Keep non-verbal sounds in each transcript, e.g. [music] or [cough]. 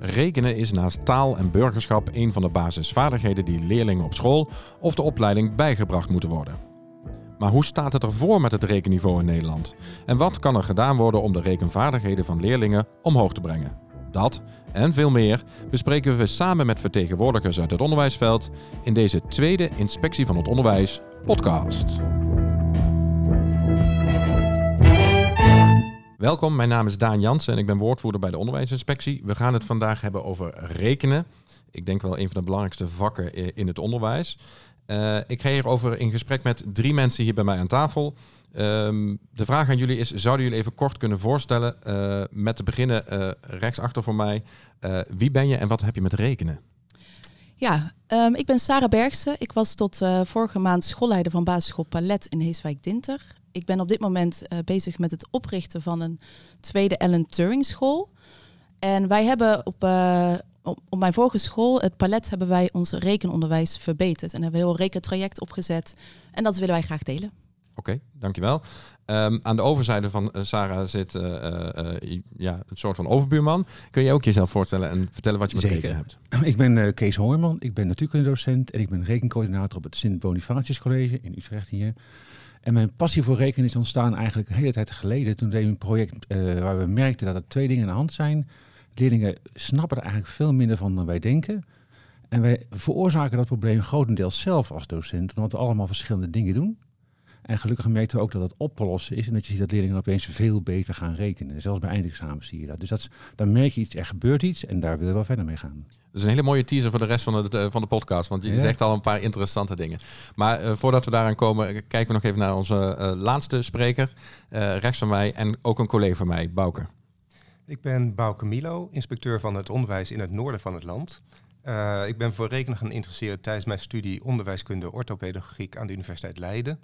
Rekenen is naast taal en burgerschap een van de basisvaardigheden die leerlingen op school of de opleiding bijgebracht moeten worden. Maar hoe staat het ervoor met het rekenniveau in Nederland? En wat kan er gedaan worden om de rekenvaardigheden van leerlingen omhoog te brengen? Dat en veel meer bespreken we samen met vertegenwoordigers uit het onderwijsveld in deze tweede Inspectie van het Onderwijs podcast. Welkom, mijn naam is Daan Jansen en ik ben woordvoerder bij de Onderwijsinspectie. We gaan het vandaag hebben over rekenen. Ik denk wel een van de belangrijkste vakken in het onderwijs. Uh, ik ga hierover in gesprek met drie mensen hier bij mij aan tafel. Um, de vraag aan jullie is, zouden jullie even kort kunnen voorstellen, uh, met te beginnen uh, rechtsachter voor mij, wie ben je en wat heb je met rekenen? Ja, um, ik ben Sarah Bergse. Ik was tot vorige maand schoolleider van basisschool Palet in Heeswijk-Dinter ik ben op dit moment uh, bezig met het oprichten van een tweede Ellen Turing school. En wij hebben op, uh, op, op, mijn vorige school, het palet, hebben wij ons rekenonderwijs verbeterd. En hebben we een heel rekentraject opgezet. En dat willen wij graag delen. Oké, okay, dankjewel. Um, aan de overzijde van uh, Sarah zit uh, uh, ja, een soort van overbuurman. Kun je ook jezelf voorstellen en vertellen wat je met rekenen hebt? Ik ben Kees Hoorman, ik ben natuurkundedocent en ik ben rekencoördinator op het Sint Bonifatius College in Utrecht hier. En mijn passie voor rekenen is ontstaan eigenlijk een hele tijd geleden. Toen we een project uh, waar we merkten dat er twee dingen aan de hand zijn. Leerlingen snappen er eigenlijk veel minder van dan wij denken. En wij veroorzaken dat probleem grotendeels zelf als docent, omdat we allemaal verschillende dingen doen. En gelukkig merkten we ook dat het oplossen is en dat je ziet dat leerlingen opeens veel beter gaan rekenen. Zelfs bij eindexamen zie je dat. Dus dat, dan merk je iets, er gebeurt iets en daar willen we wel verder mee gaan. Dat is een hele mooie teaser voor de rest van de, van de podcast, want je zegt al een paar interessante dingen. Maar uh, voordat we daaraan komen, kijken we nog even naar onze uh, laatste spreker, uh, rechts van mij en ook een collega van mij, Bouke. Ik ben Bouke Milo, inspecteur van het onderwijs in het noorden van het land. ik ben voor rekenen gaan interesseren tijdens mijn studie onderwijskunde orthopedagogiek aan de Universiteit Leiden.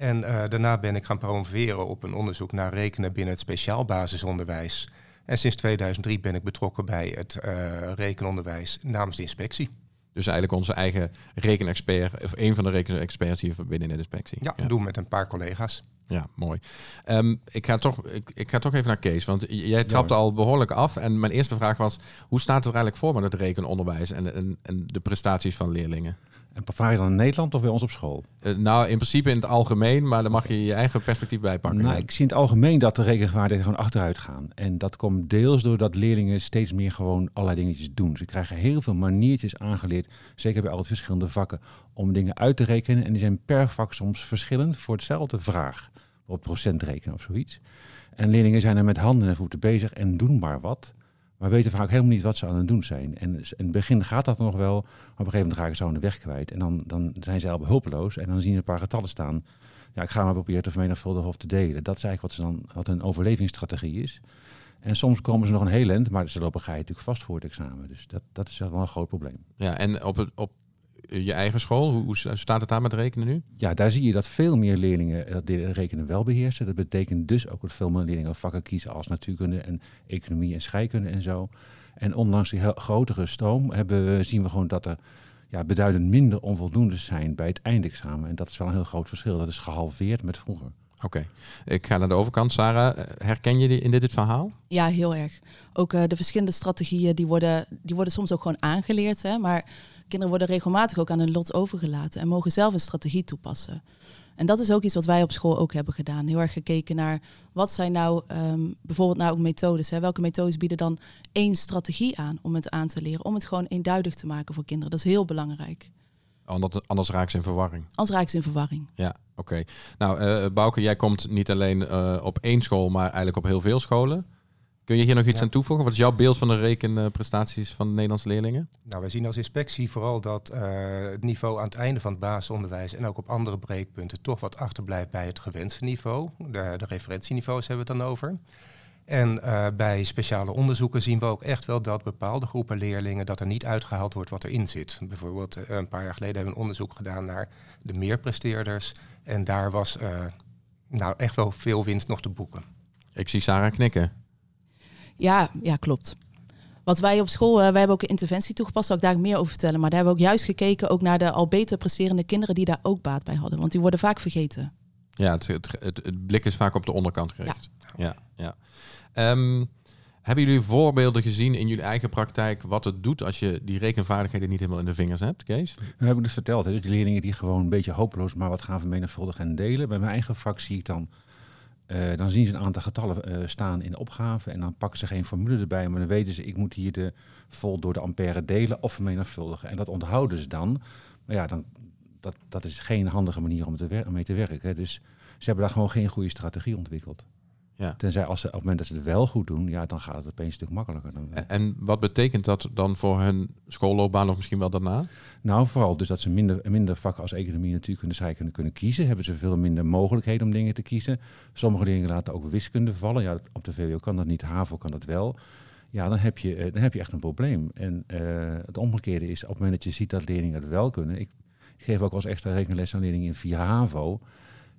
En uh, daarna ben ik gaan promoveren op een onderzoek naar rekenen binnen het speciaal basisonderwijs. En sinds 2003 ben ik betrokken bij het uh, rekenonderwijs namens de inspectie. Dus eigenlijk onze eigen rekenexpert, of een van de rekenexperts hier binnen de inspectie. Ja, ja. doen met een paar collega's. Ja, mooi. Um, ik, ga toch, ik, ik, ga toch even naar Kees, want jij trapte al behoorlijk af. En mijn eerste vraag was, hoe staat het er eigenlijk voor met het rekenonderwijs en, en, en de prestaties van leerlingen? En vaar je dan in Nederland of bij ons op school? Uh, nou, in principe in het algemeen, maar dan mag je je eigen perspectief bijpakken. Nou, ik zie in het algemeen dat de rekenvaardigheden gewoon achteruit gaan. En dat komt deels doordat leerlingen steeds meer gewoon allerlei dingetjes doen. Ze krijgen heel veel maniertjes aangeleerd, zeker bij al het verschillende vakken, om dingen uit te rekenen. En die zijn per vak soms verschillend voor hetzelfde vraag. Bijvoorbeeld procentrekenen of zoiets. En leerlingen zijn er met handen en voeten bezig en doen maar wat. Maar weten vaak helemaal niet wat ze aan het doen zijn. En in het begin gaat dat nog wel. Maar op een gegeven moment raken ze aan de weg kwijt. En dan, dan zijn ze al hulpeloos. En dan zien ze een paar getallen staan. Ja, ik ga maar proberen te vermenigvuldigen of te delen. Dat is eigenlijk wat, ze dan, wat een overlevingsstrategie is. En soms komen ze nog een heel eind, maar ze lopen ga je natuurlijk vast voor het examen. Dus dat, dat is wel een groot probleem. Ja, en op, het, op je eigen school? Hoe, staat het daar met rekenen nu? Ja, daar zie je dat veel meer leerlingen dat rekenen wel beheersen. Dat betekent dus ook dat veel meer leerlingen vakken kiezen als natuurkunde en economie en scheikunde en zo. En ondanks die grotere stroom hebben we, zien we gewoon dat er ja, beduidend minder onvoldoende zijn bij het eindexamen. En dat is wel een heel groot verschil. Dat is gehalveerd met vroeger. Oké, ik ga naar de overkant. Sarah, herken je die in dit, dit verhaal? Ja, heel erg. Ook uh, de verschillende strategieën die worden, die worden soms ook gewoon aangeleerd. Hè, maar kinderen worden regelmatig ook aan hun lot overgelaten en mogen zelf een strategie toepassen. En dat is ook iets wat wij op school ook hebben gedaan. Heel erg gekeken naar wat zijn nou um, bijvoorbeeld nou ook methodes. Hè? Welke methodes bieden dan één strategie aan om het aan te leren, om het gewoon eenduidig te maken voor kinderen. Dat is heel belangrijk. Anders, anders raken ze in verwarring. Anders raken ze in verwarring. Ja, oké. Okay. Nou, uh, Bouke, jij komt niet alleen uh, op één school, maar eigenlijk op heel veel scholen. Kun je hier nog iets ja. aan toevoegen? Wat is jouw beeld van de rekenprestaties van de Nederlandse leerlingen? Nou, wij zien als inspectie vooral dat uh, het niveau aan het einde van het basisonderwijs en ook op andere breekpunten toch wat achterblijft bij het gewenste niveau. De, de referentieniveaus hebben we het dan over. En uh, bij speciale onderzoeken zien we ook echt wel dat bepaalde groepen leerlingen dat er niet uitgehaald wordt wat erin zit. Bijvoorbeeld uh, een paar jaar geleden hebben we een onderzoek gedaan naar de meerpresteerders. En daar was nou echt wel veel winst nog te boeken. Ik zie Sarah knikken. Ja, ja, klopt. Wat wij op school, uh, wij hebben ook een interventie toegepast, zal ik daar meer over vertellen. Maar daar hebben we ook juist gekeken ook naar de al beter presterende kinderen die daar ook baat bij hadden. Want die worden vaak vergeten. Ja, het, het, het, het blik is vaak op de onderkant gericht. Ja, ja. ja. Um, Hebben jullie voorbeelden gezien in jullie eigen praktijk wat het doet als je die rekenvaardigheden niet helemaal in de vingers hebt, Kees? We hebben het verteld, hè, die leerlingen die gewoon een beetje hopeloos maar wat gaan vermenigvuldigen en delen. Bij mijn eigen vak zie ik dan, eh, dan zien ze een aantal getallen eh, staan in de opgave en dan pakken ze geen formule erbij, maar dan weten ze, ik moet hier de vol door de ampère delen of vermenigvuldigen. En dat onthouden ze dan. Maar ja, dan, dat, dat is geen handige manier om, te mee te werken. Dus ze hebben daar gewoon geen goede strategie ontwikkeld. Ja. Tenzij als ze, op het moment dat ze het wel goed doen, ja, dan gaat het opeens een stuk makkelijker. Dan, En- En wat betekent dat dan voor hun schoolloopbaan of misschien wel daarna? Nou, vooral dus dat ze minder, minder vakken als economie, natuurkunde scheikunde kunnen kiezen. Hebben ze veel minder mogelijkheden om dingen te kiezen. Sommige dingen laten ook wiskunde vallen. Ja, op de VWO kan dat niet, HAVO kan dat wel. Ja, dan heb je, eh, dan heb je echt een probleem. En eh, het omgekeerde is, op het moment dat je ziet dat leerlingen het wel kunnen. Ik, ik geef ook als extra rekenles aan leerlingen in 4 HAVO.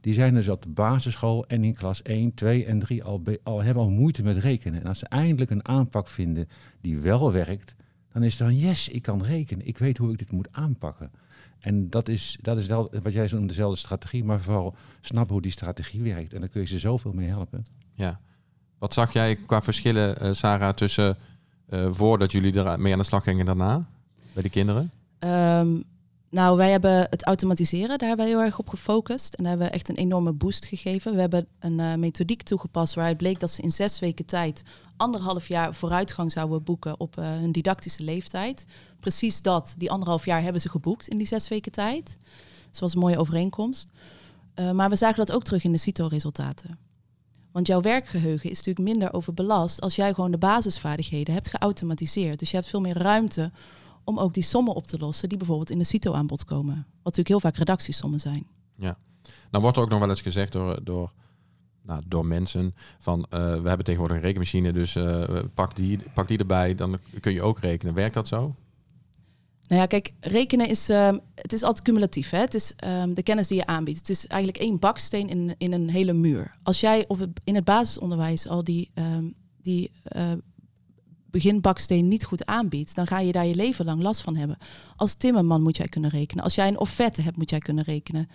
Die zijn dus op de basisschool en in klas 1, 2 en 3 al, al hebben al moeite met rekenen. En als ze eindelijk een aanpak vinden die wel werkt, dan is het dan yes, ik kan rekenen. Ik weet hoe ik dit moet aanpakken. En dat is, dat is wel wat jij zo noemt, dezelfde strategie, maar vooral snappen hoe die strategie werkt. En dan kun je ze zoveel mee helpen. Ja. Wat zag jij qua verschillen, eh, Sarah, tussen eh, voordat jullie er mee aan de slag gingen en daarna? Bij de kinderen? Ehm, nou, wij hebben het automatiseren, daar hebben we heel erg op gefocust. En daar hebben we echt een enorme boost gegeven. We hebben een eh, methodiek toegepast waaruit bleek dat ze in zes weken tijd anderhalf jaar vooruitgang zouden boeken op eh, hun didactische leeftijd. Precies dat, die anderhalf jaar hebben ze geboekt in die zes weken tijd. Dus dat was een mooie overeenkomst. Eh, maar we zagen dat ook terug in de CITO-resultaten. Want jouw werkgeheugen is natuurlijk minder overbelast als jij gewoon de basisvaardigheden hebt geautomatiseerd. Dus je hebt veel meer ruimte om ook die sommen op te lossen die bijvoorbeeld in de CITO aan bod komen. Wat natuurlijk heel vaak redactiesommen zijn. Nou wordt er ook nog wel eens gezegd door, door, nou, door mensen van eh, we hebben tegenwoordig een rekenmachine, dus eh, pak, die, pak die erbij, dan kun je ook rekenen. Werkt dat zo? Nou ja, kijk, rekenen is, ehm, het is altijd cumulatief. Hè? Het is ehm, de kennis die je aanbiedt. Het is eigenlijk één baksteen in, in een hele muur. Als jij op het, in het basisonderwijs al die, ehm, die eh, beginbaksteen niet goed aanbiedt, dan ga je daar je leven lang last van hebben. Als timmerman moet jij kunnen rekenen. Als jij een offerte hebt, moet jij kunnen rekenen.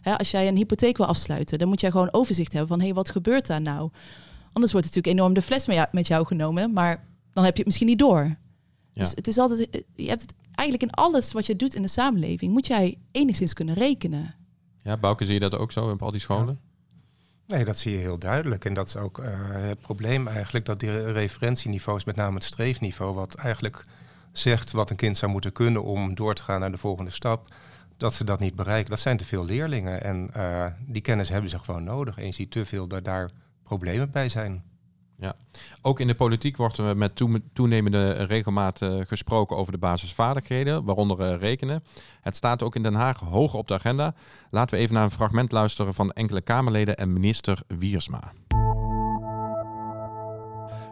Hè, als jij een hypotheek wil afsluiten, dan moet jij gewoon overzicht hebben van hé, hey, wat gebeurt daar nou? Anders wordt natuurlijk enorm de fles met jou, met jou genomen, maar dan heb je het misschien niet door. Ja. Dus het is altijd, je hebt het eigenlijk in alles wat je doet in de samenleving, moet jij enigszins kunnen rekenen. Ja, Bouke, zie je dat ook zo op al die scholen? Nee, dat zie je heel duidelijk. En dat is ook eh, het probleem eigenlijk, dat die referentieniveaus, met name het streefniveau, wat eigenlijk zegt wat een kind zou moeten kunnen om door te gaan naar de volgende stap, dat ze dat niet bereiken. Dat zijn te veel leerlingen en eh, die kennis hebben ze gewoon nodig. En je ziet te veel dat daar problemen bij zijn. Ook in de politiek wordt er met toe- toenemende regelmaat eh, gesproken over de basisvaardigheden, waaronder eh, rekenen. Het staat ook in Den Haag hoog op de agenda. Laten we even naar een fragment luisteren van enkele Kamerleden en minister Wiersma.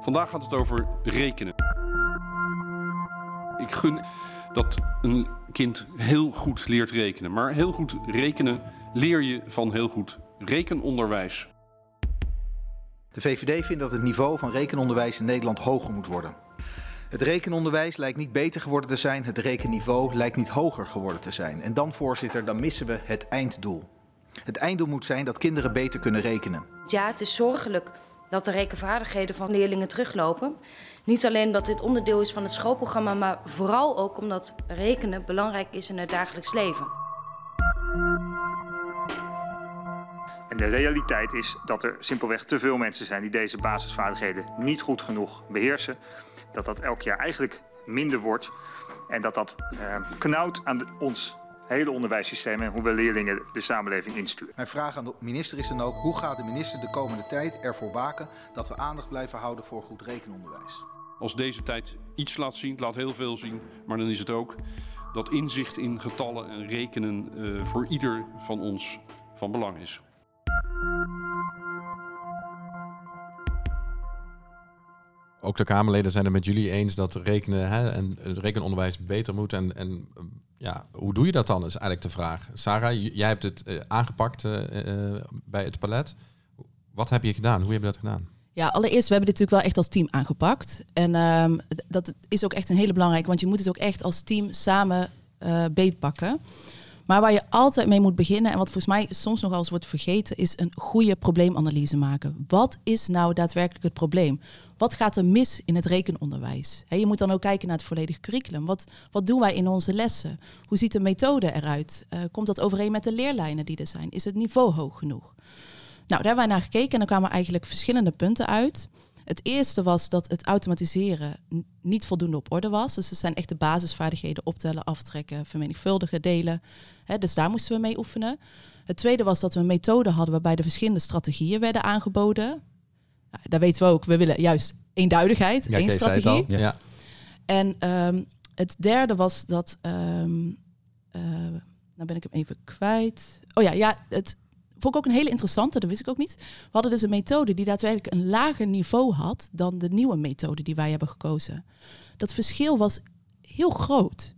Vandaag gaat het over rekenen. Ik gun dat een kind heel goed leert rekenen. Maar heel goed rekenen leer je van heel goed rekenonderwijs. De VVD vindt dat het niveau van rekenonderwijs in Nederland hoger moet worden. Het rekenonderwijs lijkt niet beter geworden te zijn, het rekenniveau lijkt niet hoger geworden te zijn. En dan, voorzitter, dan missen we het einddoel. Het einddoel moet zijn dat kinderen beter kunnen rekenen. Ja, het is zorgelijk dat de rekenvaardigheden van leerlingen teruglopen. Niet alleen omdat dit onderdeel is van het schoolprogramma, maar vooral ook omdat rekenen belangrijk is in het dagelijks leven. En de realiteit is dat er simpelweg te veel mensen zijn die deze basisvaardigheden niet goed genoeg beheersen. Dat dat elk jaar eigenlijk minder wordt. En dat dat eh, knauwt aan de- ons hele onderwijssysteem en hoe we leerlingen de samenleving insturen. Mijn vraag aan de minister is dan ook, hoe gaat de minister de komende tijd ervoor waken dat we aandacht blijven houden voor goed rekenonderwijs? Als deze tijd iets laat zien, het laat heel veel zien, maar dan is het ook dat inzicht in getallen en rekenen eh, voor ieder van ons van belang is. Ook de Kamerleden zijn het met jullie eens dat rekenen hè, en rekenonderwijs beter moet. En, en ja, hoe doe je dat dan, is eigenlijk de vraag. Sarah, jij hebt het eh, aangepakt eh, eh, bij het palet. Wat heb je gedaan? Hoe heb je dat gedaan? Ja, allereerst, we hebben dit natuurlijk wel echt als team aangepakt. En ehm, dat is ook echt een hele belangrijke, want je moet het ook echt als team samen eh beetpakken. Maar waar je altijd mee moet beginnen, en wat volgens mij soms nog wel eens wordt vergeten, is een goede probleemanalyse maken. Wat is nou daadwerkelijk het probleem? Wat gaat er mis in het rekenonderwijs? je moet dan ook kijken naar het volledige curriculum. Wat, wat doen wij in onze lessen? Hoe ziet de methode eruit? Uh, komt dat overeen met de leerlijnen die er zijn? Is het niveau hoog genoeg? Nou, daar hebben wij naar gekeken en dan kwamen eigenlijk verschillende punten uit. Het eerste was dat het automatiseren niet voldoende op orde was. Dus het zijn echt de basisvaardigheden optellen, aftrekken, vermenigvuldigen, delen. dus daar moesten we mee oefenen. Het tweede was dat we een methode hadden waarbij de verschillende strategieën werden aangeboden. Nou, daar weten we ook, we willen juist eenduidigheid, ja, één strategie. Ja. En ehm, het derde was dat, um, uh, nou ben ik hem even kwijt. Oh ja, ja het, vond ik ook een hele interessante, dat wist ik ook niet. We hadden dus een methode die daadwerkelijk een lager niveau had dan de nieuwe methode die wij hebben gekozen. Dat verschil was heel groot.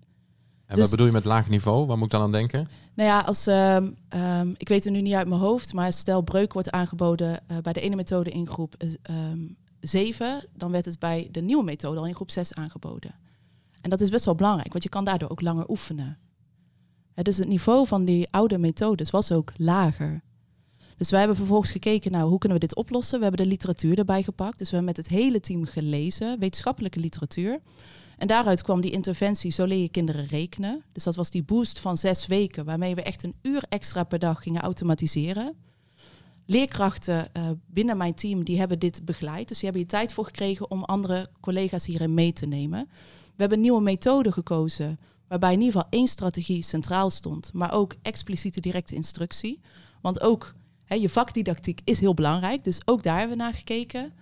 En wat dus- bedoel je met laag niveau? Waar moet ik dan aan denken? Nou ja, als, uh, um, ik weet het nu niet uit mijn hoofd, maar stel breuk wordt aangeboden uh, bij de ene methode in groep uh, um, 7, dan werd het bij de nieuwe methode al in groep 6 aangeboden. En dat is best wel belangrijk, want je kan daardoor ook langer oefenen. dus het niveau van die oude methodes was ook lager. Dus wij hebben vervolgens gekeken, nou, hoe kunnen we dit oplossen? We hebben de literatuur erbij gepakt. Dus we hebben met het hele team gelezen, wetenschappelijke literatuur. En daaruit kwam die interventie Zo leer je kinderen rekenen. Dus dat was die boost van zes weken, waarmee we echt een uur extra per dag gingen automatiseren. Leerkrachten uh, binnen mijn team die hebben dit begeleid. Dus die hebben hier tijd voor gekregen om andere collega's hierin mee te nemen. We hebben een nieuwe methode gekozen, waarbij in ieder geval één strategie centraal stond, maar ook expliciete directe instructie. Want ook je vakdidactiek is heel belangrijk, dus ook daar hebben we naar gekeken.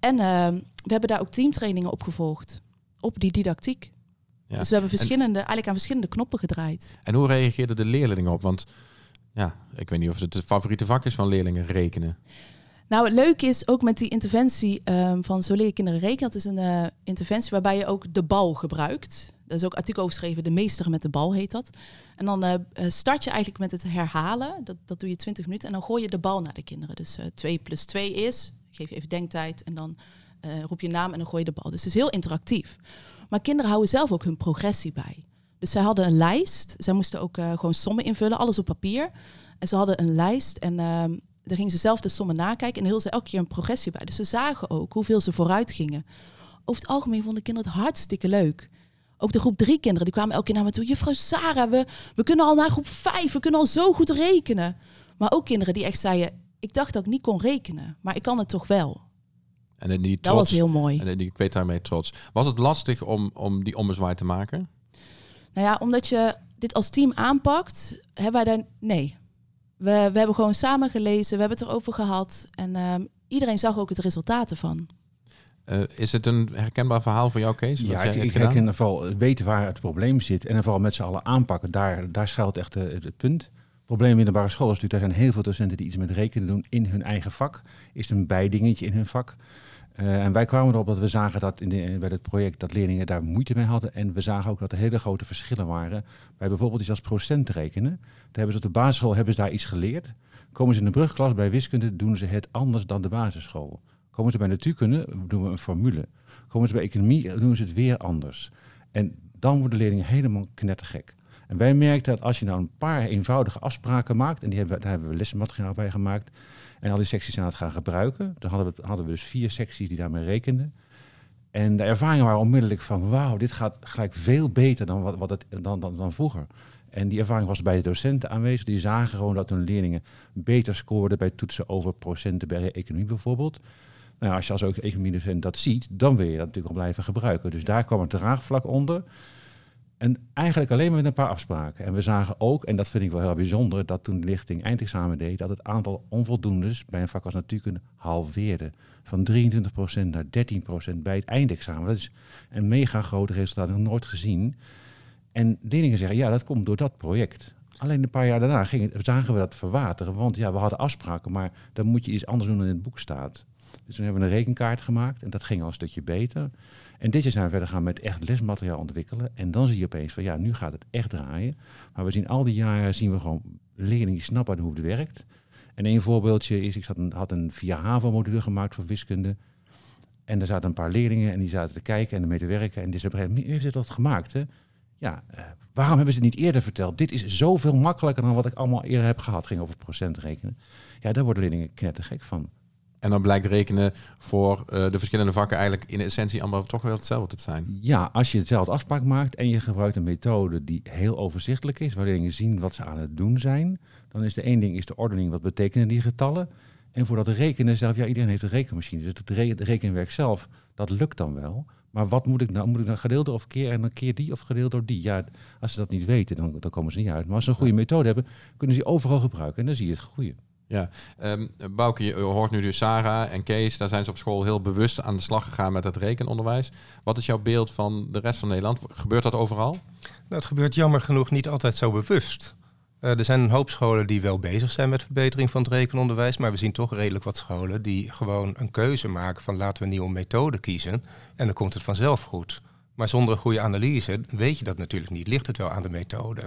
En ehm, we hebben daar ook teamtrainingen op gevolgd, op die didactiek. Ja. Dus we hebben verschillende, eigenlijk aan verschillende knoppen gedraaid. En hoe reageerden de leerlingen op? Want ja, ik weet niet of het het favoriete vak is van leerlingen rekenen. Nou, het leuke is ook met die interventie um, van Zo leer kinderen rekenen. Dat is een uh, interventie waarbij je ook de bal gebruikt. Er is ook artikel overgeschreven, de meester met de bal heet dat. En dan uh, start je eigenlijk met het herhalen. Dat, dat doe je 20 minuten. En dan gooi je de bal naar de kinderen. Dus uh, 2 plus 2 is, geef je even denktijd. En dan uh, roep je naam en dan gooi je de bal. Dus het is heel interactief. Maar kinderen houden zelf ook hun progressie bij. Dus zij hadden een lijst. Zij moesten ook gewoon sommen invullen, alles op papier. En ze hadden een lijst en ehm, daar gingen ze zelf de sommen nakijken. En hielden ze elke keer een progressie bij. Dus ze zagen ook hoeveel ze vooruit gingen. Over het algemeen vonden kinderen het hartstikke leuk. Ook de groep drie kinderen, die kwamen elke keer naar me toe. Juffrouw Sarah, we, we kunnen al naar groep vijf, we kunnen al zo goed rekenen. Maar ook kinderen die echt zeiden, ik dacht dat ik niet kon rekenen, maar ik kan het toch wel. En die trots, dat was heel mooi. En die, ik weet daarmee trots. Was het lastig om, om die ommezwaai te maken? Nou ja, omdat je dit als team aanpakt, hebben wij daar... Nee. We, we hebben gewoon samen gelezen, we hebben het erover gehad. En um, iedereen zag ook het resultaat ervan. Uh, is het een herkenbaar verhaal voor jou, Kees? Ja, ik, ik herken vooral weten waar het probleem zit en vooral met z'n allen aanpakken. Daar, daar schuilt echt uh, het punt. Probleem in de middelbare school is natuurlijk, er zijn heel veel docenten die iets met rekenen doen in hun eigen vak. Is het een bijdingetje in hun vak? Uh, en wij kwamen erop dat we zagen dat in de, bij het project dat leerlingen daar moeite mee hadden. En we zagen ook dat er hele grote verschillen waren bij bijvoorbeeld iets als procent rekenen. Daar hebben ze op de basisschool hebben ze daar iets geleerd. Komen ze in de brugklas bij wiskunde, doen ze het anders dan de basisschool. Komen ze bij natuurkunde, doen we een formule. Komen ze bij economie, doen ze het weer anders. En dan worden leerlingen helemaal knettergek. En wij merkten dat als je nou een paar eenvoudige afspraken maakt, en die hebben, daar hebben we lesmateriaal bij gemaakt, en al die secties aan het gaan gebruiken, dan hadden we, hadden we dus vier secties die daarmee rekenden. En de ervaringen waren onmiddellijk van, wauw, dit gaat gelijk veel beter dan, wat, wat het, dan, dan, dan vroeger. En die ervaring was bij de docenten aanwezig. Die zagen gewoon dat hun leerlingen beter scoorden bij toetsen over procenten bij economie bijvoorbeeld. Nou, als je als ook economie dat ziet, dan wil je dat natuurlijk al blijven gebruiken. Dus daar kwam het draagvlak onder. En eigenlijk alleen maar met een paar afspraken. En we zagen ook, en dat vind ik wel heel bijzonder, dat toen de lichting eindexamen deed, dat het aantal onvoldoendes bij een vak als natuurkunde halveerde. Van 23% naar 13% bij het eindexamen. Dat is een mega groot resultaat, nog nooit gezien. En leerlingen zeggen, ja, dat komt door dat project. Alleen een paar jaar daarna gingen, zagen we dat verwateren. Want ja, we hadden afspraken, maar dan moet je iets anders doen dan in het boek staat. Dus toen hebben we een rekenkaart gemaakt en dat ging al een stukje beter. En dit jaar zijn we verder gaan met echt lesmateriaal ontwikkelen. En dan zie je opeens van ja, nu gaat het echt draaien. Maar we zien al die jaren zien we gewoon leerlingen die snappen hoe het werkt. En een voorbeeldje is, ik had een, had een via HAVO-module gemaakt voor wiskunde. En er zaten een paar leerlingen en die zaten te kijken en ermee te werken. En die zeiden, wie heeft dit dat gemaakt? Hè? ja, uh, waarom hebben ze het niet eerder verteld? Dit is zoveel makkelijker dan wat ik allemaal eerder heb gehad. Ging over procent rekenen. Ja, daar worden leerlingen knettergek van. En dan blijkt rekenen voor uh, de verschillende vakken eigenlijk in essentie allemaal toch wel hetzelfde te zijn. Ja, als je hetzelfde afspraak maakt en je gebruikt een methode die heel overzichtelijk is, waar leerlingen zien wat ze aan het doen zijn, dan is de één ding is de ordening, wat betekenen die getallen? En voor dat rekenen zelf, ja, iedereen heeft een rekenmachine. Dus het, re het rekenwerk zelf, dat lukt dan wel. Maar wat moet ik nou? Moet ik nou gedeeld of keer en dan keer die of gedeeld door die? Ja, als ze dat niet weten, dan, dan komen ze niet uit. Maar als ze een goede methode hebben, kunnen ze die overal gebruiken en dan zie je het goede. Ja, um, Bouke, je hoort nu dus Sarah en Kees, daar zijn ze op school heel bewust aan de slag gegaan met het rekenonderwijs. Wat is jouw beeld van de rest van Nederland? Gebeurt dat overal? Nou, het gebeurt jammer genoeg niet altijd zo bewust. Uh, er zijn een hoop scholen die wel bezig zijn met verbetering van het rekenonderwijs, maar we zien toch redelijk wat scholen die gewoon een keuze maken van laten we een nieuwe methode kiezen en dan komt het vanzelf goed. Maar zonder een goede analyse weet je dat natuurlijk niet, ligt het wel aan de methode.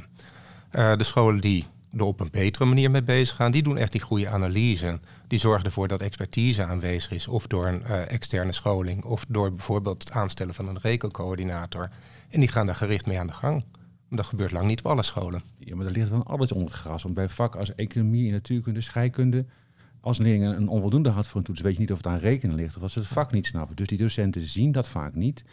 Uh, de scholen die er op een betere manier mee bezig gaan, die doen echt die goede analyse. Die zorgen ervoor dat expertise aanwezig is, of door een uh, externe scholing, of door bijvoorbeeld het aanstellen van een rekencoördinator. En die gaan daar gericht mee aan de gang. Dat gebeurt lang niet op alle scholen. Ja, maar er ligt dan alles onder het gras. Want bij vakken als economie, natuurkunde, scheikunde, als een leerling een onvoldoende had voor een toets, weet je niet of het aan rekenen ligt of als ze het vak niet snappen. Dus die docenten zien dat vaak niet.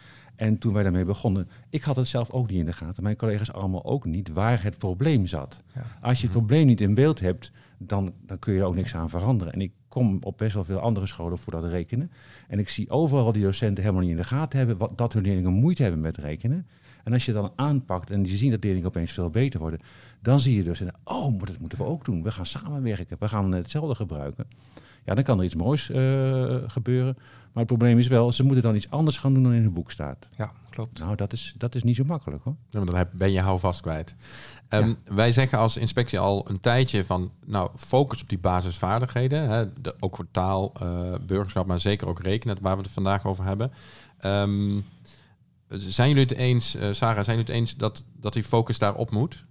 En toen wij daarmee begonnen, ik had het zelf ook niet in de gaten, mijn collega's allemaal ook niet, waar het probleem zat. Als je het mhm. probleem niet in beeld hebt, dan, dan kun je er ook niks aan veranderen. En ik kom op best wel veel andere scholen voor dat rekenen. En ik zie overal die docenten helemaal niet in de gaten hebben, wat, dat hun leerlingen moeite hebben met rekenen. En als je dan aanpakt en je ziet dat leerlingen opeens veel beter worden, dan zie je dus, oh, dat moeten we ook doen. We gaan samenwerken, we gaan hetzelfde gebruiken. Ja, dan kan er iets moois uh, gebeuren. Maar het probleem is wel, ze moeten dan iets anders gaan doen dan in het boek staat. Ja, klopt. Nou, dat is, dat is niet zo makkelijk hoor. Ja, maar dan ben je houvast kwijt. Um, Wij zeggen als inspectie al een tijdje van, nou, focus op die basisvaardigheden. Hè, de, ook voor taal, uh, burgerschap, maar zeker ook rekenen, waar we het vandaag over hebben. Um, zijn jullie het eens, uh, Sarah, zijn jullie het eens dat, dat die focus daarop moet?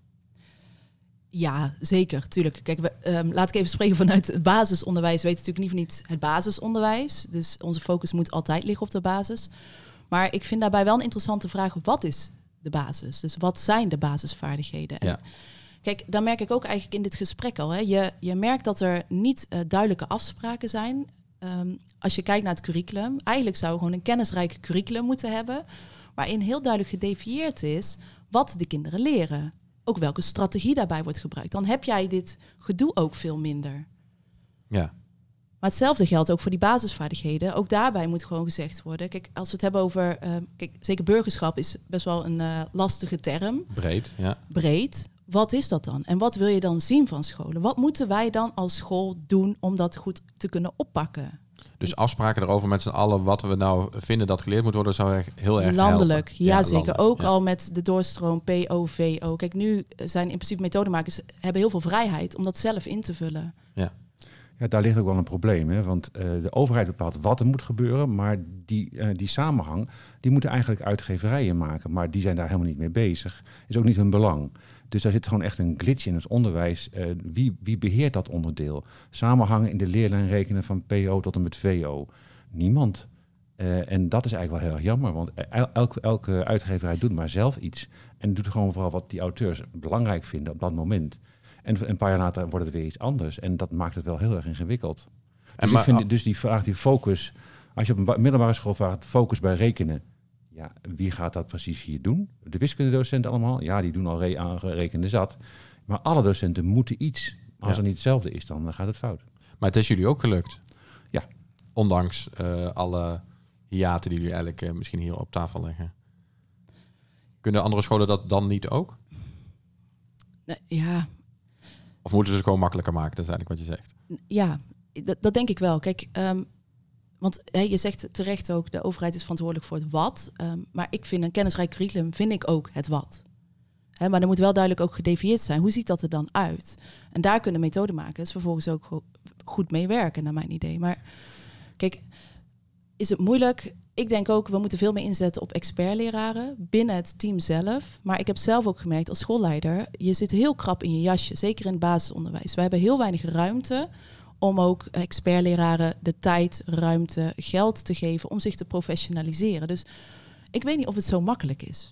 Ja, zeker, tuurlijk. Kijk, we, um, laat ik even spreken vanuit het basisonderwijs. We weten natuurlijk niet niet het basisonderwijs. Dus onze focus moet altijd liggen op de basis. Maar ik vind daarbij wel een interessante vraag: wat is de basis? Dus wat zijn de basisvaardigheden? Ja. kijk, daar merk ik ook eigenlijk in dit gesprek al. Hè. Je, je merkt dat er niet uh, duidelijke afspraken zijn. Um, als je kijkt naar het curriculum, eigenlijk zou we gewoon een kennisrijk curriculum moeten hebben waarin heel duidelijk gedefieerd is wat de kinderen leren. Ook welke strategie daarbij wordt gebruikt. Dan heb jij dit gedoe ook veel minder. Ja. Maar hetzelfde geldt ook voor die basisvaardigheden. Ook daarbij moet gewoon gezegd worden. Kijk, als we het hebben over. Uh, kijk, zeker burgerschap is best wel een uh, lastige term. Breed, ja. Breed. Wat is dat dan? En wat wil je dan zien van scholen? Wat moeten wij dan als school doen om dat goed te kunnen oppakken? Dus afspraken erover met z'n allen wat we nou vinden dat geleerd moet worden, zou heel erg Landelijk, ja, ja zeker. ook al met de doorstroom POVO. Kijk, nu zijn in principe methodemakers hebben heel veel vrijheid om dat zelf in te vullen. Ja. Ja, daar ligt ook wel een probleem. Hè? Want uh, de overheid bepaalt wat er moet gebeuren, maar die, uh, die samenhang, die moeten eigenlijk uitgeverijen maken. Maar die zijn daar helemaal niet mee bezig. Is ook niet hun belang. Dus daar zit gewoon echt een glitch in het onderwijs. Uh, wie, wie beheert dat onderdeel? Samenhangen in de leerlijn rekenen van PO tot en met VO. Niemand. Uh, en dat is eigenlijk wel heel erg jammer, want elke, elke uitgeverij doet maar zelf iets. En doet gewoon vooral wat die auteurs belangrijk vinden op dat moment. En een paar jaar later wordt het weer iets anders. En dat maakt het wel heel erg ingewikkeld. En dus, maar, ik vind, dus die vraag, die focus, als je op een middelbare school vraagt, focus bij rekenen. Ja, wie gaat dat precies hier doen? De wiskundedocenten allemaal? Ja, die doen al re aangerekende zat. Maar alle docenten moeten iets. Als ja. het niet hetzelfde is, dan gaat het fout. Maar het is jullie ook gelukt? Ja. Ondanks uh, alle hiaten die jullie eigenlijk uh, misschien hier op tafel leggen. Kunnen andere scholen dat dan niet ook? Nee, ja. Of moeten ze het gewoon makkelijker maken? Dat is eigenlijk wat je zegt. Ja, dat, dat denk ik wel. Kijk, um, want je zegt terecht ook, de overheid is verantwoordelijk voor het wat. Um, maar ik vind een kennisrijk curriculum, vind ik ook het wat. Maar er moet wel duidelijk ook gedefieerd zijn. Hoe ziet dat er dan uit? En daar kunnen methodemakers vervolgens ook goed mee werken, naar mijn idee. Maar kijk, is het moeilijk? Ik denk ook, we moeten veel meer inzetten op expertleraren binnen het team zelf. Maar ik heb zelf ook gemerkt als schoolleider, je zit heel krap in je jasje, zeker in het basisonderwijs. We hebben heel weinig ruimte om ook expertleraren de tijd, ruimte, geld te geven om zich te professionaliseren. Dus ik weet niet of het zo makkelijk is.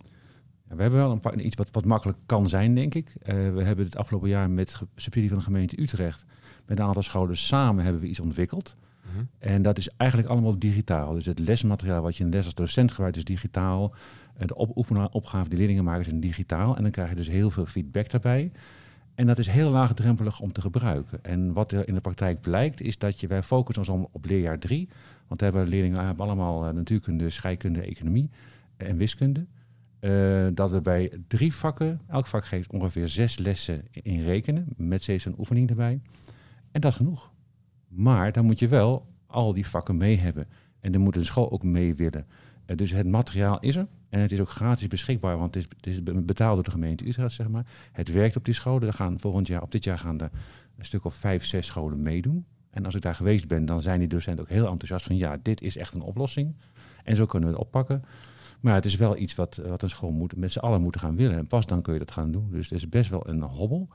Ja, we hebben wel een paar, iets wat, wat makkelijk kan zijn, denk ik. Uh, we hebben het afgelopen jaar met subsidie van de gemeente Utrecht, met een aantal scholen samen hebben we iets ontwikkeld. Mhm. En dat is eigenlijk allemaal digitaal. Dus het lesmateriaal wat je in les als docent gebruikt is digitaal. De opgave die leerlingen maken zijn digitaal. En dan krijg je dus heel veel feedback daarbij. En dat is heel laagdrempelig om te gebruiken. En wat er in de praktijk blijkt, is dat je, wij focussen ons op leerjaar 3. Want hebben leerlingen allemaal uh, natuurkunde, scheikunde, economie en wiskunde. Uh, dat we bij drie vakken, elk vak geeft ongeveer zes lessen in rekenen, met steeds een oefening erbij. En dat is genoeg. Maar dan moet je wel al die vakken mee hebben. En dan moet de school ook mee willen. Uh, dus het materiaal is er. En het is ook gratis beschikbaar, want het is, het is betaald door de gemeente Utrecht, zeg maar. Het werkt op die scholen. Er gaan volgend jaar, op dit jaar gaan er een stuk of vijf, zes scholen meedoen. En als ik daar geweest ben, dan zijn die docenten ook heel enthousiast van ja, dit is echt een oplossing. En zo kunnen we het oppakken. Maar het is wel iets wat, wat een school moet, met z'n allen moeten gaan willen. En pas dan kun je dat gaan doen. Dus het is best wel een hobbel.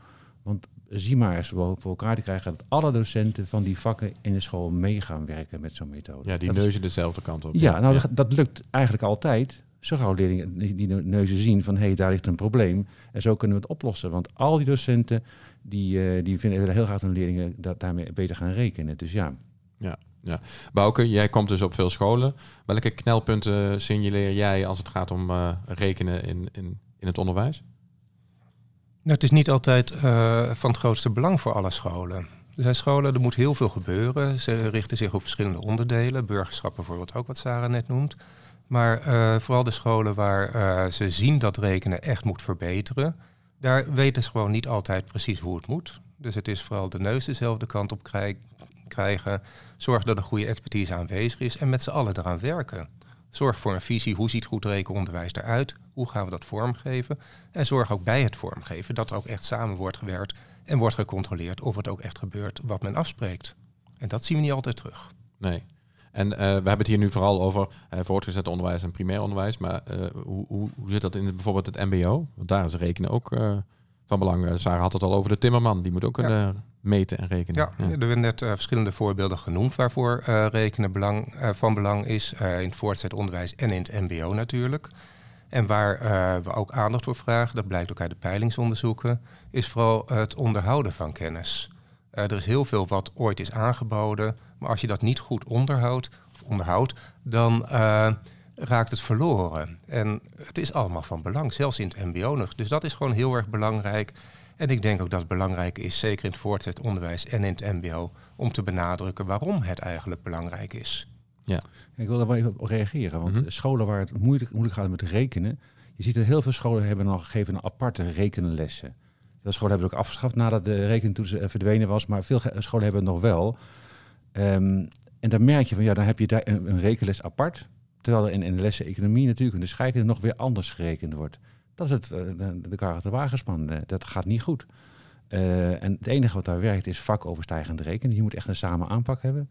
Want zie maar eens voor elkaar te krijgen dat alle docenten van die vakken in de school mee gaan werken met zo'n methode. Ja, die neuzen dezelfde kant op. Ja, nou Dat, lukt eigenlijk altijd. Zo gauw leerlingen die neuzen zien van hé, hey, daar ligt een probleem. En zo kunnen we het oplossen. Want al die docenten die, uh, die vinden heel graag hun leerlingen dat daarmee beter gaan rekenen. Dus ja. Ja, ja. Bouke, jij komt dus op veel scholen. Welke knelpunten signaleer jij als het gaat om uh, rekenen in, in, in het onderwijs? Nou, het is niet altijd uh, van het grootste belang voor alle scholen. Er zijn scholen, er moet heel veel gebeuren. Ze richten zich op verschillende onderdelen. Burgerschap bijvoorbeeld ook, wat Sarah net noemt. Maar uh, vooral de scholen waar uh, ze zien dat rekenen echt moet verbeteren, daar weten ze gewoon niet altijd precies hoe het moet. Dus het is vooral de neus dezelfde kant op krijgen. Zorg dat er goede expertise aanwezig is en met z'n allen eraan werken. Zorg voor een visie, hoe ziet goed rekenonderwijs eruit? Hoe gaan we dat vormgeven? En zorg ook bij het vormgeven dat er ook echt samen wordt gewerkt en wordt gecontroleerd of het ook echt gebeurt wat men afspreekt. En dat zien we niet altijd terug. Nee. En uh, we hebben het hier nu vooral over uh, voortgezet onderwijs en primair onderwijs. Maar uh, hoe, hoe, hoe, zit dat in het, bijvoorbeeld het MBO? Want daar is rekenen ook van belang. Sarah had het al over de timmerman. Die moet ook kunnen meten en rekenen. Ja, er werden net verschillende voorbeelden genoemd waarvoor rekenen belang, van belang is. in het voortgezet onderwijs en in het MBO natuurlijk. En waar we ook aandacht voor vragen, dat blijkt ook uit de peilingsonderzoeken, is vooral het onderhouden van kennis. er is heel veel wat ooit is aangeboden maar als je dat niet goed onderhoudt, of onderhoudt dan uh, raakt het verloren. En het is allemaal van belang, zelfs in het mbo nog. Dus dat is gewoon heel erg belangrijk. En ik denk ook dat het belangrijk is, zeker in het voortgezet onderwijs en in het mbo, om te benadrukken waarom het eigenlijk belangrijk is. Ja, ik wil daar wel even op reageren. Want mhm. scholen waar het moeilijk, moeilijk gaat met rekenen, je ziet dat heel veel scholen hebben nog gegeven een aparte rekenlessen. Veel scholen hebben het ook afgeschaft nadat de rekentoets eh, verdwenen was, maar veel scholen hebben het nog wel. Um, en dan merk je van ja, dan heb je daar een, rekenles apart. Terwijl er in, de lessen economie natuurlijk in de scheikunde nog weer anders gerekend wordt. Dat is het, eh, de, de wagenspannende. wagenspannende. Dat gaat niet goed. Uh, en het enige wat daar werkt is vakoverstijgend rekenen. Je moet echt een samen aanpak hebben.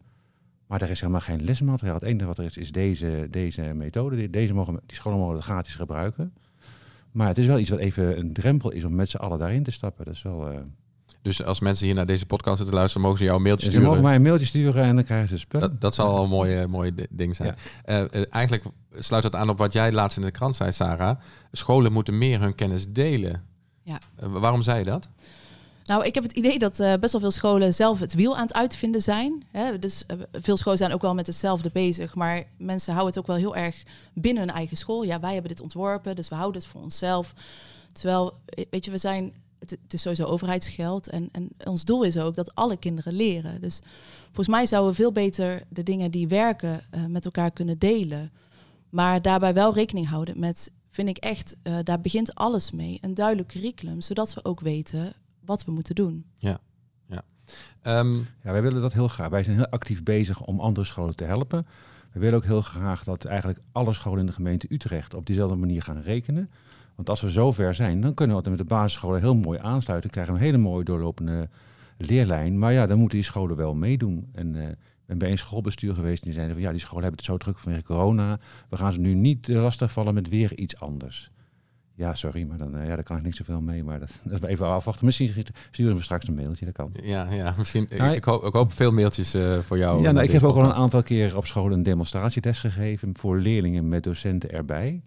Maar er is helemaal geen lesmateriaal. Het enige wat er is, is deze, deze methode. Deze mogen, die scholen mogen het gratis gebruiken. Maar het is wel iets wat even een drempel is om met z'n allen daarin te stappen. Dat is wel... dus als mensen hier naar deze podcast zitten luisteren, mogen ze jou een mailtje sturen. Ze mogen mij een mailtje sturen en dan krijgen ze spullen. Dat, dat zal al een [laughs] mooie, mooie ding zijn. Ja. Uh, eigenlijk sluit het aan op wat jij laatst in de krant zei, Sarah. Scholen moeten meer hun kennis delen. Ja. Uh, waarom zei je dat? Nou, ik heb het idee dat uh, best wel veel scholen zelf het wiel aan het uitvinden zijn. Hè? Dus veel scholen zijn ook wel met hetzelfde bezig. Maar mensen houden het ook wel heel erg binnen hun eigen school. Ja, wij hebben dit ontworpen, dus we houden het voor onszelf. Terwijl, weet je, we zijn het, is sowieso overheidsgeld. En, en ons doel is ook dat alle kinderen leren. Dus volgens mij zouden we veel beter de dingen die werken uh, met elkaar kunnen delen. Maar daarbij wel rekening houden met, vind ik echt, uh, daar begint alles mee. Een duidelijk curriculum, zodat we ook weten wat we moeten doen. Ja, ja. Um, ja, wij willen dat heel graag. Wij zijn heel actief bezig om andere scholen te helpen. We willen ook heel graag dat eigenlijk alle scholen in de gemeente Utrecht op diezelfde manier gaan rekenen. Want als we zover zijn, dan kunnen we met de basisscholen heel mooi aansluiten. Krijgen we een hele mooie doorlopende leerlijn. Maar ja, dan moeten die scholen wel meedoen. En uh, ben bij een schoolbestuur geweest die zeiden van ja, die scholen hebben het zo druk vanwege corona. We gaan ze nu niet lastigvallen met weer iets anders. Ja, sorry, maar dan, uh, ja, daar kan ik niet zoveel mee. Maar dat, [laughs] dat is even afwachten. Misschien sturen we straks een mailtje, dat kan. Ja, ja misschien. Nou, ik, hoop, ik hoop veel mailtjes uh, voor jou. Ja, nou, ik heb ook al een aantal keer op school een demonstratieles gegeven voor leerlingen met docenten erbij.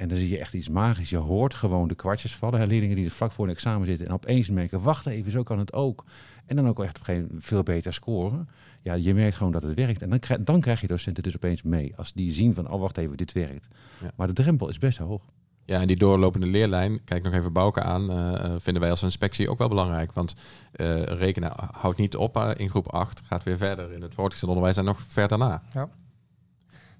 En dan zie je echt iets magisch. Je hoort gewoon de kwartjes vallen. Hè, leerlingen die er vlak voor een examen zitten en opeens merken, wacht even, zo kan het ook. En dan ook echt op een gegeven moment veel beter scoren. Ja, je merkt gewoon dat het werkt. En dan krijg, dan krijg je docenten dus opeens mee. Als die zien van, oh wacht even, dit werkt. Ja. Maar de drempel is best hoog. Ja, en die doorlopende leerlijn, kijk nog even Bouke aan, eh, vinden wij als inspectie ook wel belangrijk. Want eh, rekenen houdt niet op eh, in groep 8, gaat weer verder in het voortgezet onderwijs en nog verder na. Ja.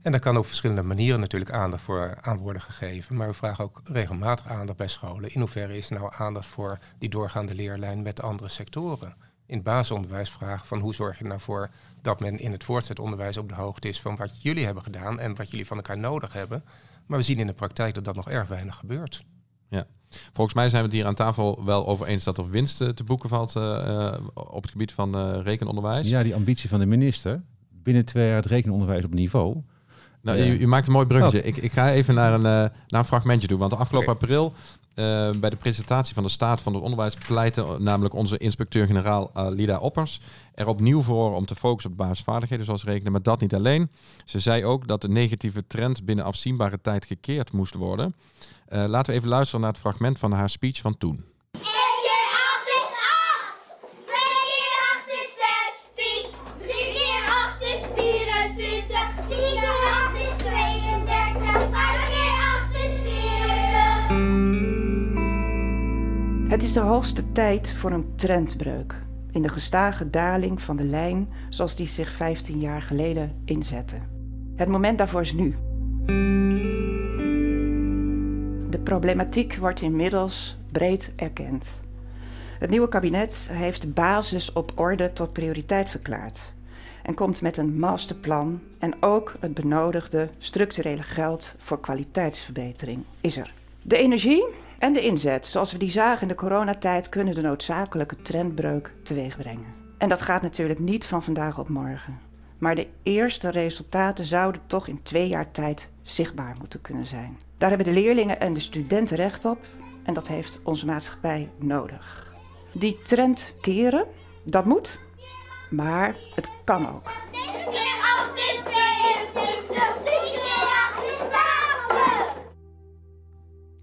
En daar kan op verschillende manieren natuurlijk aandacht voor aan worden gegeven. Maar we vragen ook regelmatig aandacht bij scholen. In hoeverre is nou aandacht voor die doorgaande leerlijn met andere sectoren? In het basisonderwijs vragen van hoe zorg je nou voor dat men in het voortgezet onderwijs op de hoogte is van wat jullie hebben gedaan en wat jullie van elkaar nodig hebben. Maar we zien in de praktijk dat dat nog erg weinig gebeurt. Ja. Volgens mij zijn we het hier aan tafel wel over eens dat er winst te boeken valt uh, op het gebied van uh, rekenonderwijs. Ja, die ambitie van de minister. Binnen twee jaar het rekenonderwijs op niveau. Nou, ja. je, je, maakt een mooi bruggetje. Oh. Ik, ik, ga even naar een, naar een fragmentje toe. Want afgelopen okay. april uh, bij de presentatie van de staat van het onderwijs pleitte namelijk onze inspecteur-generaal uh, Lida Oppers er opnieuw voor om te focussen op basisvaardigheden zoals rekenen, maar dat niet alleen. Ze zei ook dat de negatieve trend binnen afzienbare tijd gekeerd moest worden. Laten we even luisteren naar het fragment van haar speech van toen. Het is de hoogste tijd voor een trendbreuk in de gestage daling van de lijn zoals die zich 15 jaar geleden inzette. Het moment daarvoor is nu. De problematiek wordt inmiddels breed erkend. Het nieuwe kabinet heeft de basis op orde tot prioriteit verklaard en komt met een masterplan en ook het benodigde structurele geld voor kwaliteitsverbetering is er. De energie en de inzet, zoals we die zagen in de coronatijd, kunnen de noodzakelijke trendbreuk teweegbrengen. En dat gaat natuurlijk niet van vandaag op morgen. Maar de eerste resultaten zouden toch in twee jaar tijd zichtbaar moeten kunnen zijn. Daar hebben de leerlingen en de studenten recht op en dat heeft onze maatschappij nodig. Die trend keren, dat moet, maar het kan ook.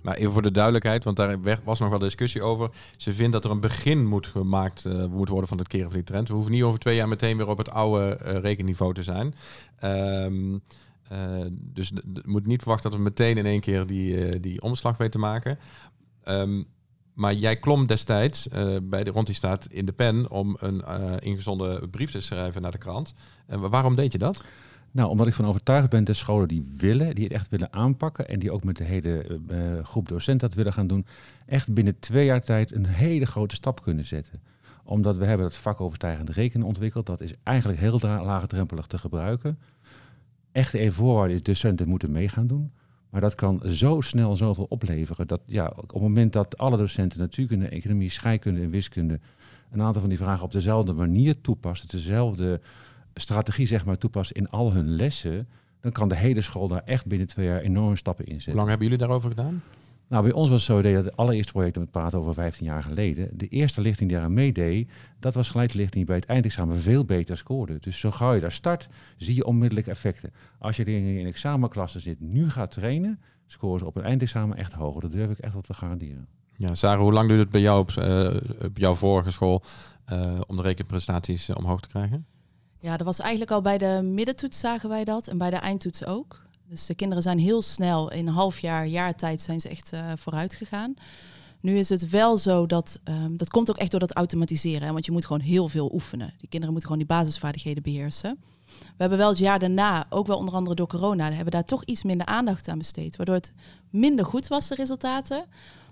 Nou, even voor de duidelijkheid, want daar was nog wel discussie over. Ze vindt dat er een begin moet gemaakt uh, moet worden van het keren van die trend. We hoeven niet over twee jaar meteen weer op het oude uh, rekenniveau te zijn. Um, uh, dus moet niet verwachten dat we meteen in één keer die, die omslag weten te maken. Um, maar jij klom destijds bij de rond die staat in de pen om een ingezonden brief te schrijven naar de krant. waarom deed je dat? Nou, omdat ik van overtuigd ben dat scholen die willen, die het echt willen aanpakken en die ook met de hele uh, groep docenten dat willen gaan doen, echt binnen twee jaar tijd een hele grote stap kunnen zetten. Omdat we hebben het vakoverstijgend rekenen ontwikkeld. Dat is eigenlijk heel laagdrempelig te gebruiken. Echte een voorwaarde is docenten moeten mee gaan doen. Maar dat kan zo snel zoveel opleveren. Dat ja, op het moment dat alle docenten natuurkunde, economie, scheikunde en wiskunde een aantal van die vragen op dezelfde manier toepassen, dezelfde strategie zeg maar, toepassen in al hun lessen, dan kan de hele school daar echt binnen twee jaar enorme stappen in zetten. Hoe lang hebben jullie daarover gedaan? Nou, bij ons was het zo dat het allereerste project, we praten over 15 jaar geleden, de eerste lichting die eraan meedeed, dat was gelijk de lichting die bij het eindexamen veel beter scoorde. Dus zo gauw je daar start, zie je onmiddellijk effecten. Als je in een examenklasse zit, nu gaat trainen, scoren ze op een eindexamen echt hoger. Dat durf ik echt wel te garanderen. Ja, Sarah, hoe lang duurt het bij jou op, uh, op jouw vorige school uh, om de rekenprestaties uh, omhoog te krijgen? Ja, dat was eigenlijk al bij de middentoets zagen wij dat en bij de eindtoets ook. Dus de kinderen zijn heel snel, in een half jaar, jaar tijd zijn ze echt uh, vooruit gegaan. Nu is het wel zo dat, um, dat komt ook echt door dat automatiseren. Hè, want je moet gewoon heel veel oefenen. Die kinderen moeten gewoon die basisvaardigheden beheersen. We hebben wel het jaar daarna, ook wel onder andere door corona, hebben we daar toch iets minder aandacht aan besteed. Waardoor het minder goed was, de resultaten.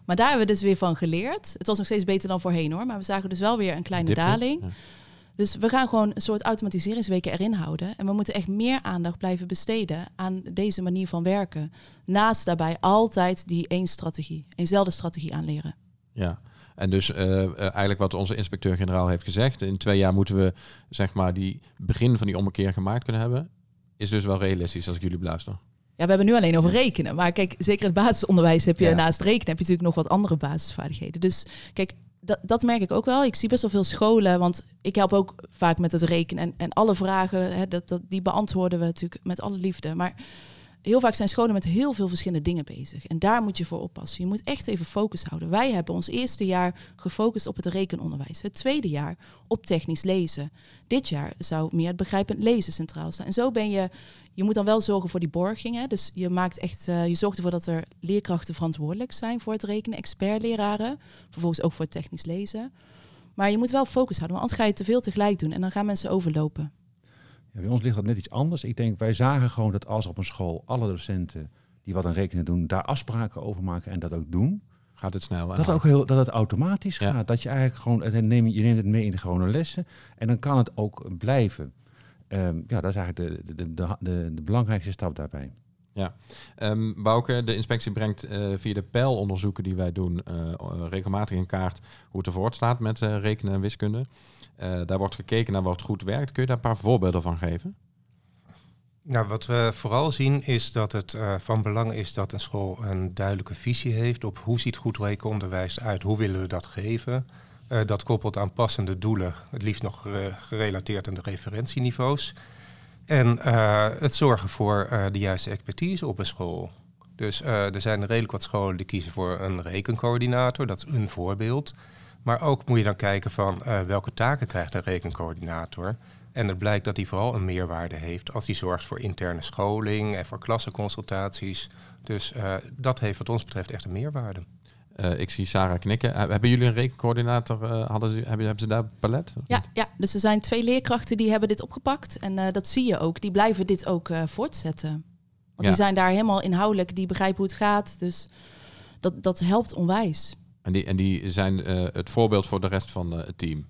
Maar daar hebben we dus weer van geleerd. Het was nog steeds beter dan voorheen hoor. Maar we zagen dus wel weer een kleine daling. Ja. Dus we gaan gewoon een soort automatiseringsweken erin houden. En we moeten echt meer aandacht blijven besteden aan deze manier van werken. Naast daarbij altijd die één strategie, eenzelfde strategie aanleren. Ja, en dus uh, eigenlijk wat onze inspecteur-generaal heeft gezegd, in twee jaar moeten we zeg maar die begin van die ommekeer gemaakt kunnen hebben, is dus wel realistisch als ik jullie beluister. Ja, we hebben nu alleen over rekenen. Maar kijk, zeker in het basisonderwijs heb je ja. naast rekenen heb je natuurlijk nog wat andere basisvaardigheden. Dus kijk, dat, dat merk ik ook wel. Ik zie best wel veel scholen, want ik help ook vaak met het rekenen. En, en alle vragen, hè, dat, dat, die beantwoorden we natuurlijk met alle liefde. Maar heel vaak zijn scholen met heel veel verschillende dingen bezig. En daar moet je voor oppassen. Je moet echt even focus houden. Wij hebben ons eerste jaar gefocust op het rekenonderwijs. Het tweede jaar op technisch lezen. Dit jaar zou meer het begrijpend lezen centraal staan. En zo ben je, je moet dan wel zorgen voor die borging. Hè? Dus je maakt echt, uh, je zorgt ervoor dat er leerkrachten verantwoordelijk zijn voor het rekenen, expertleraren, vervolgens ook voor het technisch lezen. Maar je moet wel focus houden, want anders ga je te veel tegelijk doen en dan gaan mensen overlopen. Ja, bij ons ligt dat net iets anders. Ik denk, wij zagen gewoon dat als op een school alle docenten die wat aan rekenen doen, daar afspraken over maken en dat ook doen. Gaat het snel? Dat, ook heel, dat het automatisch gaat. Dat je eigenlijk gewoon, het je neemt het mee in de gewone lessen en dan kan het ook blijven. Um, ja, dat is eigenlijk de, de, de, de, de belangrijkste stap daarbij. Ja, um, Bouke, de inspectie brengt uh, via de pijlonderzoeken die wij doen uh, regelmatig in kaart hoe het ervoor staat met uh, rekenen en wiskunde. Daar wordt gekeken naar wat goed werkt. Kun je daar een paar voorbeelden van geven? Nou, wat we vooral zien is dat het van belang is dat een school een duidelijke visie heeft op hoe ziet goed rekenonderwijs uit, hoe willen we dat geven. dat koppelt aan passende doelen, het liefst nog gerelateerd aan de referentieniveaus. En het zorgen voor de juiste expertise op een school. Dus er zijn redelijk wat scholen die kiezen voor een rekencoördinator. Dat is een voorbeeld. Maar ook moet je dan kijken van welke taken krijgt een rekencoördinator. En het blijkt dat hij vooral een meerwaarde heeft als hij zorgt voor interne scholing en voor klassenconsultaties. Dus dat heeft wat ons betreft echt een meerwaarde. Uh, ik zie Sarah knikken. Hebben jullie een rekencoördinator? Uh, hadden ze, hebben, hebben ze daar palet? Ja, ja, dus er zijn twee leerkrachten die hebben dit opgepakt. En dat zie je ook. Die blijven dit ook voortzetten. Want ja. die zijn daar helemaal inhoudelijk. Die begrijpen hoe het gaat. Dus dat, dat helpt onwijs. En die, en die zijn het voorbeeld voor de rest van het team?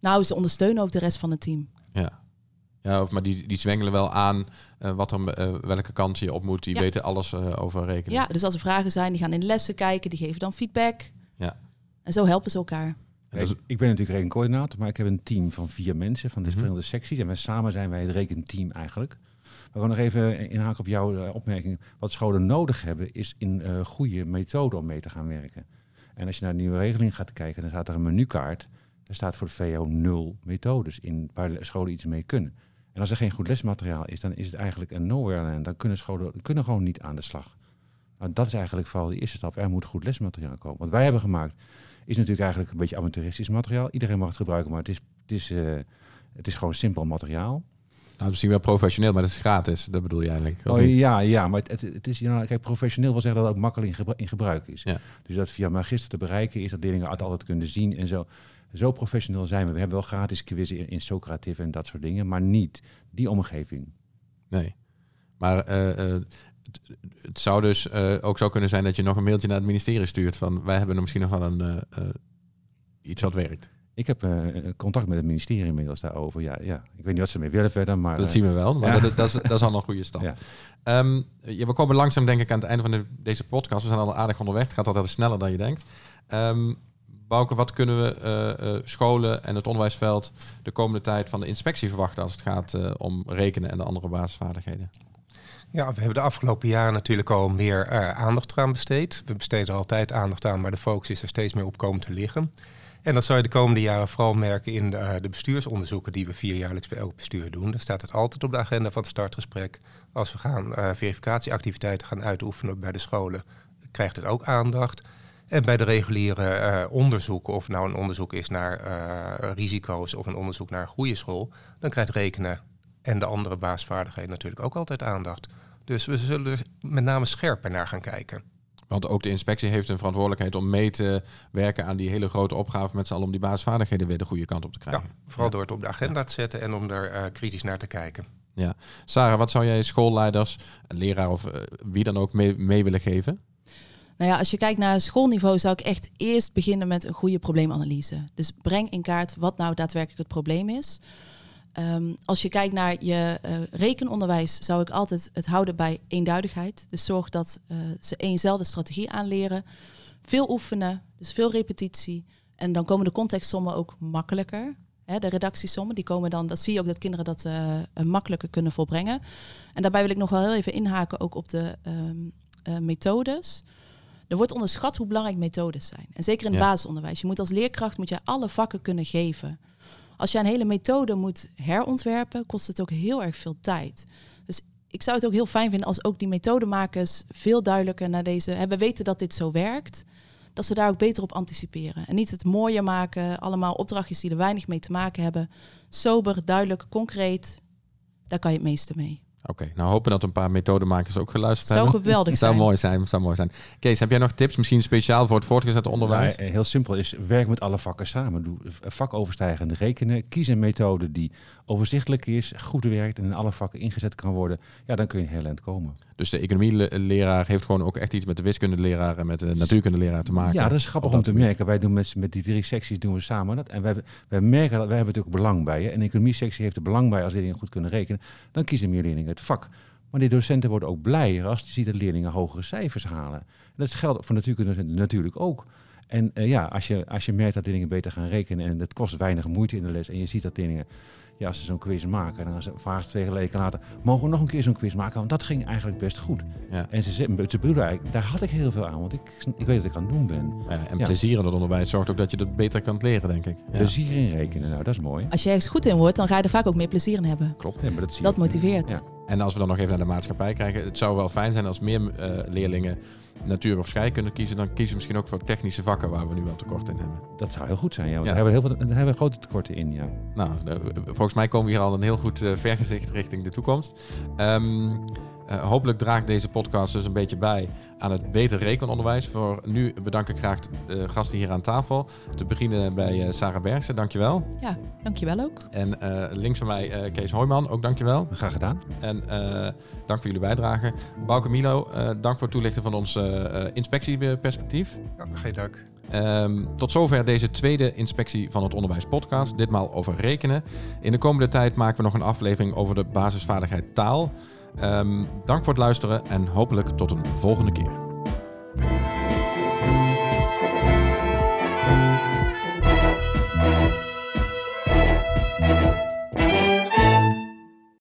Nou, ze ondersteunen ook de rest van het team. Ja. Ja, maar die, die zwengelen wel aan uh, wat er, uh, welke kant je op moet. Die ja. weten alles uh, over rekenen. Ja, dus als er vragen zijn, die gaan in lessen kijken, die geven dan feedback. Ja. En zo helpen ze elkaar. Ja, ik ben natuurlijk rekencoördinator, maar ik heb een team van vier mensen van de verschillende secties. En wij samen zijn wij het rekenteam eigenlijk. Gaan nog even inhaken op jouw opmerking. Wat scholen nodig hebben, is een goede methode om mee te gaan werken. En als je naar de nieuwe regeling gaat kijken, dan staat er een menukaart. Er staat voor de VO nul methodes in waar scholen iets mee kunnen. En als er geen goed lesmateriaal is, dan is het eigenlijk een nowhere land. Dan kunnen scholen kunnen gewoon niet aan de slag. Maar dat is eigenlijk vooral de eerste stap. Er moet goed lesmateriaal komen. Wat wij hebben gemaakt is natuurlijk eigenlijk een beetje amateuristisch materiaal. Iedereen mag het gebruiken, maar het is, het is, uh, het is gewoon simpel materiaal. Nou, misschien wel professioneel, maar het is gratis. Dat bedoel je eigenlijk? Oh, ja, ja, maar het, het is, ja, kijk, professioneel wil zeggen dat het ook makkelijk in, gebru in gebruik is. Ja. Dus dat via magister te bereiken is, dat leerlingen het altijd kunnen zien en zo. Zo professioneel zijn we. We hebben wel gratis quizzen in, in Socrative en dat soort dingen, maar niet die omgeving. Nee. Maar uh, uh, het, het, zou dus uh, ook zo kunnen zijn dat je nog een mailtje naar het ministerie stuurt van wij hebben er misschien nog wel een iets wat werkt. Ik heb contact met het ministerie inmiddels daarover. Ja, ja. Ik weet niet wat ze mee willen verder, maar... Dat zien we wel, maar ja. dat, dat, is, dat is al een goede stap. [laughs] Ja. Um, ja, we komen langzaam denk ik aan het einde van de, deze podcast. We zijn al aardig onderweg. Het gaat altijd sneller dan je denkt. Um, Bouke, wat kunnen we uh, uh, scholen en het onderwijsveld de komende tijd van de inspectie verwachten als het gaat uh, om rekenen en de andere basisvaardigheden? Ja, we hebben de afgelopen jaren natuurlijk al meer aandacht eraan besteed. We besteden altijd aandacht aan, maar de focus is er steeds meer op komen te liggen. En dat zal je de komende jaren vooral merken in de, de bestuursonderzoeken die we vierjaarlijks bij elk bestuur doen. Daar staat het altijd op de agenda van het startgesprek. Als we gaan verificatieactiviteiten gaan uitoefenen bij de scholen, krijgt het ook aandacht. En bij de reguliere uh, onderzoeken, of nou een onderzoek is naar risico's of een onderzoek naar een goede school, dan krijgt rekenen en de andere baasvaardigheden natuurlijk ook altijd aandacht. Dus we zullen er met name scherper naar gaan kijken. Want ook de inspectie heeft een verantwoordelijkheid om mee te werken aan die hele grote opgave met z'n allen om die basisvaardigheden weer de goede kant op te krijgen. Ja, vooral ja. door het op de agenda te zetten en om er uh, kritisch naar te kijken. Ja. Sarah, wat zou jij schoolleiders, leraar of uh, wie dan ook mee, mee willen geven? Nou ja, als je kijkt naar schoolniveau zou ik echt eerst beginnen met een goede probleemanalyse. Dus breng in kaart wat nou daadwerkelijk het probleem is. Um, als je kijkt naar je uh, rekenonderwijs, zou ik altijd het houden bij eenduidigheid. Dus zorg dat uh, ze eenzelfde strategie aanleren. Veel oefenen, dus veel repetitie. En dan komen de contextsommen ook makkelijker. Hè, de redactiesommen, die komen dan, dat zie je ook dat kinderen dat uh, makkelijker kunnen volbrengen. En daarbij wil ik nog wel heel even inhaken ook op de um, methodes. Er wordt onderschat hoe belangrijk methodes zijn. En zeker in het ja. basisonderwijs. Je moet als leerkracht moet je alle vakken kunnen geven. Als je een hele methode moet herontwerpen, kost het ook heel erg veel tijd. Dus ik zou het ook heel fijn vinden als ook die methodemakers veel duidelijker naar deze. Hè, we weten dat dit zo werkt. Dat ze daar ook beter op anticiperen. En niet het mooier maken. Allemaal opdrachtjes die er weinig mee te maken hebben. Sober, duidelijk, concreet. Daar kan je het meeste mee. Oké, nou hopen dat een paar methodemakers ook geluisterd Zou hebben. geweldig [laughs] zou zijn. mooi zijn, zou mooi zijn. Kees, heb jij nog tips, misschien speciaal voor het voortgezet onderwijs? Nou, heel simpel is, werk met alle vakken samen. Doe vakoverstijgend rekenen. Kies een methode die overzichtelijk is, goed werkt en in alle vakken ingezet kan worden. Ja, dan kun je heel eind komen. Dus de economieleraar heeft gewoon ook echt iets met de wiskundeleraar en met de natuurkundeleraar te maken. Ja, dat is grappig om te merken. Wij doen met, met die drie secties doen we samen dat. En wij, wij merken dat wij hebben natuurlijk belang bij. Hè. En de economie-sectie heeft er belang bij als leerlingen goed kunnen rekenen. Dan kiezen meer leerlingen het vak. Maar die docenten worden ook blijer als je ziet dat leerlingen hogere cijfers halen. En dat geldt voor natuurkunde natuurlijk ook. En uh, ja, als je, als je merkt dat leerlingen beter gaan rekenen en het kost weinig moeite in de les. En je ziet dat leerlingen, ja, als ze zo'n quiz maken, dan vragen ze twee weken later, mogen we nog een keer zo'n quiz maken? Want dat ging eigenlijk best goed. Ja. En ze, ze eigenlijk, daar had ik heel veel aan, want ik, ik weet dat ik aan het doen ben. Ja, en plezier in het onderwijs zorgt ook dat je dat beter kan leren, denk ik. Ja. Plezier in rekenen, nou dat is mooi. Als je ergens goed in wordt, dan ga je er vaak ook meer plezier in hebben. Klopt, ja, maar dat, zie dat ik. motiveert. En als we dan nog even naar de maatschappij kijken, het zou wel fijn zijn als meer uh, leerlingen natuur of scheikunde kiezen, dan kiezen we misschien ook voor technische vakken waar we nu wel tekort in hebben. Dat zou heel goed zijn, ja. Want ja. Daar, hebben we heel veel, daar hebben we grote tekorten in, ja. Nou, de, volgens mij komen we hier al een heel goed uh, vergezicht richting de toekomst. Um, uh, hopelijk draagt deze podcast dus een beetje bij aan het beter rekenonderwijs. Voor nu bedank ik graag de gasten hier aan tafel. Te beginnen bij uh, Sarah Bergsen, dankjewel. Ja, dankjewel ook. En uh, links van mij uh, Kees Hoijman, ook dankjewel. Graag gedaan. En dank voor jullie bijdrage. Bouke Milo, dank voor het toelichten van ons inspectieperspectief. Ja, geen dank. Um, tot zover deze tweede inspectie van het onderwijs podcast. Ditmaal over rekenen. In de komende tijd maken we nog een aflevering over de basisvaardigheid taal. Um, dank voor het luisteren en hopelijk tot een volgende keer.